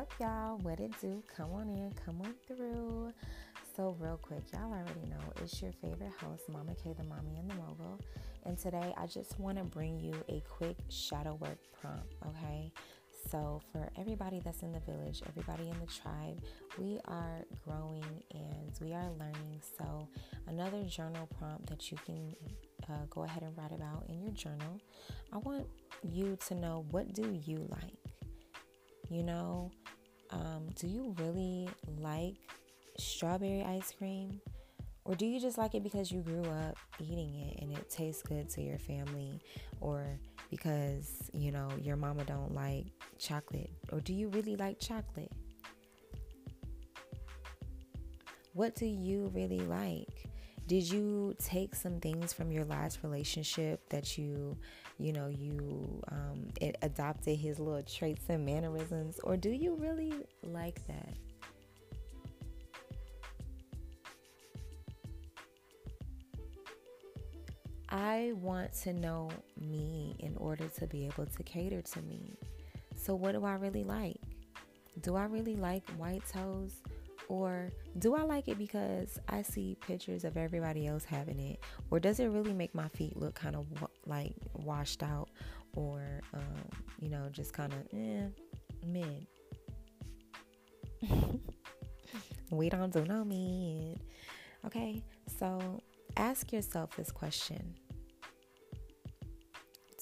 up, y'all? What it do? Come on in, come on through. So, real quick, y'all already know it's your favorite host, Mama K, the mommy and the mogul. And today, I just want to bring you a quick shadow work prompt, okay? So, for everybody that's in the village, everybody in the tribe, we are growing and we are learning. So, another journal prompt that you can uh, go ahead and write about in your journal. I want you to know what do you like? You know, um, do you really like strawberry ice cream? Or do you just like it because you grew up eating it and it tastes good to your family? Or because, you know, your mama don't like chocolate? Or do you really like chocolate? What do you really like? did you take some things from your last relationship that you you know you um, adopted his little traits and mannerisms or do you really like that I want to know me in order to be able to cater to me. So, what do I really like? Do I really like white toes? Or do I like it because I see pictures of everybody else having it? Or does it really make my feet look kind of like washed out or, um, you know, just kind of eh, mid? we don't do no mid. Okay, so ask yourself this question.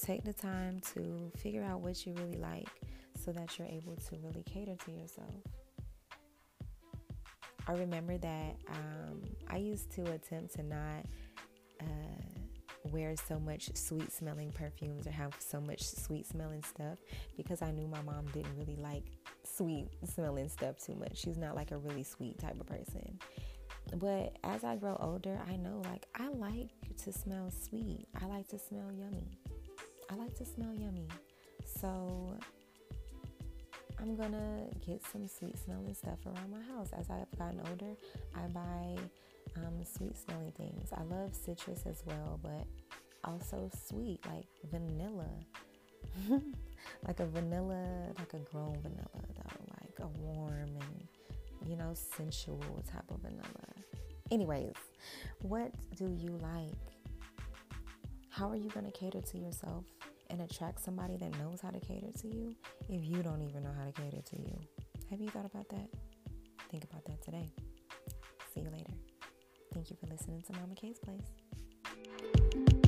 Take the time to figure out what you really like so that you're able to really cater to yourself. I remember that um, I used to attempt to not uh, wear so much sweet smelling perfumes or have so much sweet smelling stuff because I knew my mom didn't really like sweet smelling stuff too much. She's not like a really sweet type of person. But as I grow older, I know like I like to smell sweet. I like to smell yummy. I like to smell yummy. So I'm gonna get some sweet smelling stuff around my house. As I've gotten older, I buy um, sweet smelling things. I love citrus as well, but also sweet, like vanilla. like a vanilla, like a grown vanilla, though, like a warm and you know, sensual type of vanilla. Anyways, what do you like? How are you going to cater to yourself? And attract somebody that knows how to cater to you if you don't even know how to cater to you? Have you thought about that? Think about that today. See you later. Thank you for listening to Mama K's Place.